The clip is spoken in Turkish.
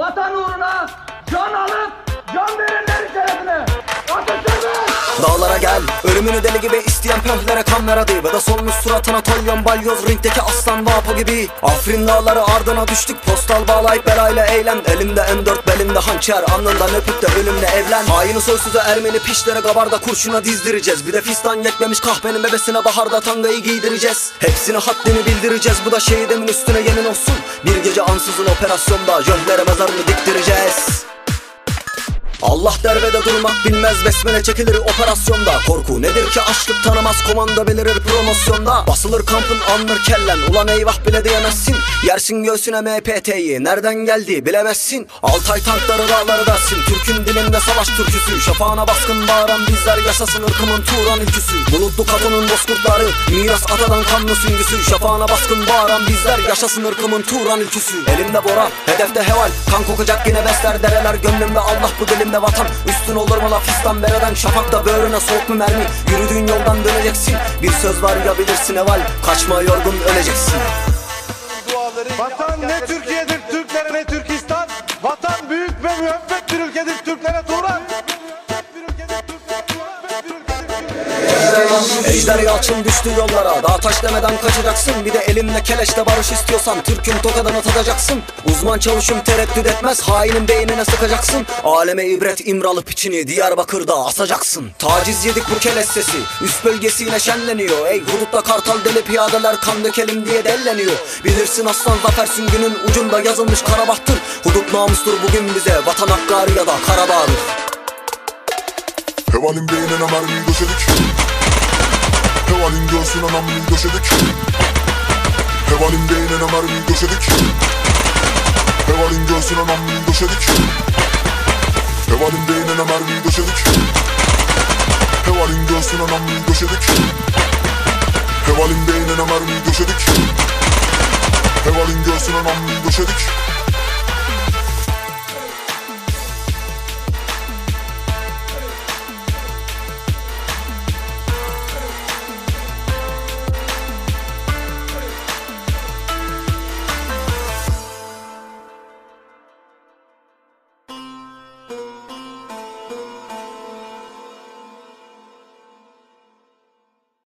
Vatan uğruna can alıp can verenlerin şerefine. Atatürk'ün! Dağlara gel. Ölümünü deli gibi isteyen pöhlere kan ver hadi Ve de solmuş suratına tolyon balyoz Ringdeki aslan vapo gibi. Afrin dağları ardına düştük Postal bağlayıp belayla eğlen Elinde M4 belinde hançer Alnından öpüp de ölümle evlen. Haini soysuza Ermeni pişlere Gabarda kurşuna dizdireceğiz. Bir de fistan yekmemiş kahvenin bebesine Baharda tangayı giydireceğiz. Hepsini haddini bildireceğiz Bu da şehidimin üstüne yemin olsun. Bir gece ansızın operasyonda Jöhlere mezarını diktireceğiz Allah derbede durmak bilmez besmele çekilir operasyonda. Korku nedir ki açlık tanımaz komanda belirir promosyonda. Basılır kampın andır kellen. Ulan eyvah bile diyemezsin. Yersin göğsüne MPT'yi nereden geldi bilemezsin. Altay tankları dağları dersin. Türk'ün dilinde savaş türküsü. Şafağına baskın bağıran bizler yaşasın ırkımın Turan ülküsü. Bulutlu kadının bozkurtları Miras atadan kanlı süngüsü. Şafağına baskın bağıran bizler yaşasın ırkımın Turan ülküsü. Elimde bora hedefte heval. Kan kokacak yine besler dereler. Gönlümde Allah bu dilimde vatan. Üstün olur mu laf İslam bereden Şafakta böğrüne soğuk mu mermi? Yürüdüğün yoldan döneceksin. Bir söz var ya bilirsin eval. Kaçma yorgun öleceksin. Vatan ne Türkiye'dir Ejder Yalçın düştü yollara Dağ taş demeden kaçacaksın. Bir de elimle keleşle barış istiyorsan Türk'ün tokadını tadacaksın Uzman çavuşum tereddüt etmez Hainin beynine sıkacaksın. Aleme ibret İmralı piçini Diyarbakır'da asacaksın. Taciz yedik bu keleş sesi Üst bölgesiyle şenleniyor. Ey hudutta kartal deli piyadeler Kan dökelim diye delleniyor. Bilirsin aslan zafer süngünün Ucunda yazılmış karabahtır. Hudut namustur bugün bize Vatan hakkari ya da Karabağ'dır Hevalin beynine mermiyi döşedik Hevalin göğsüne namluyu döşedik. Hevalin beynine mermiyi döşedik. Hevalin göğsüne namluyu döşedik. Hevalin beynine mermiyi döşedik. Hevalin göğsüne namluyu döşedik. Hevalin beynine mermiyi döşedik. Hevalin göğsüne namluyu döşedik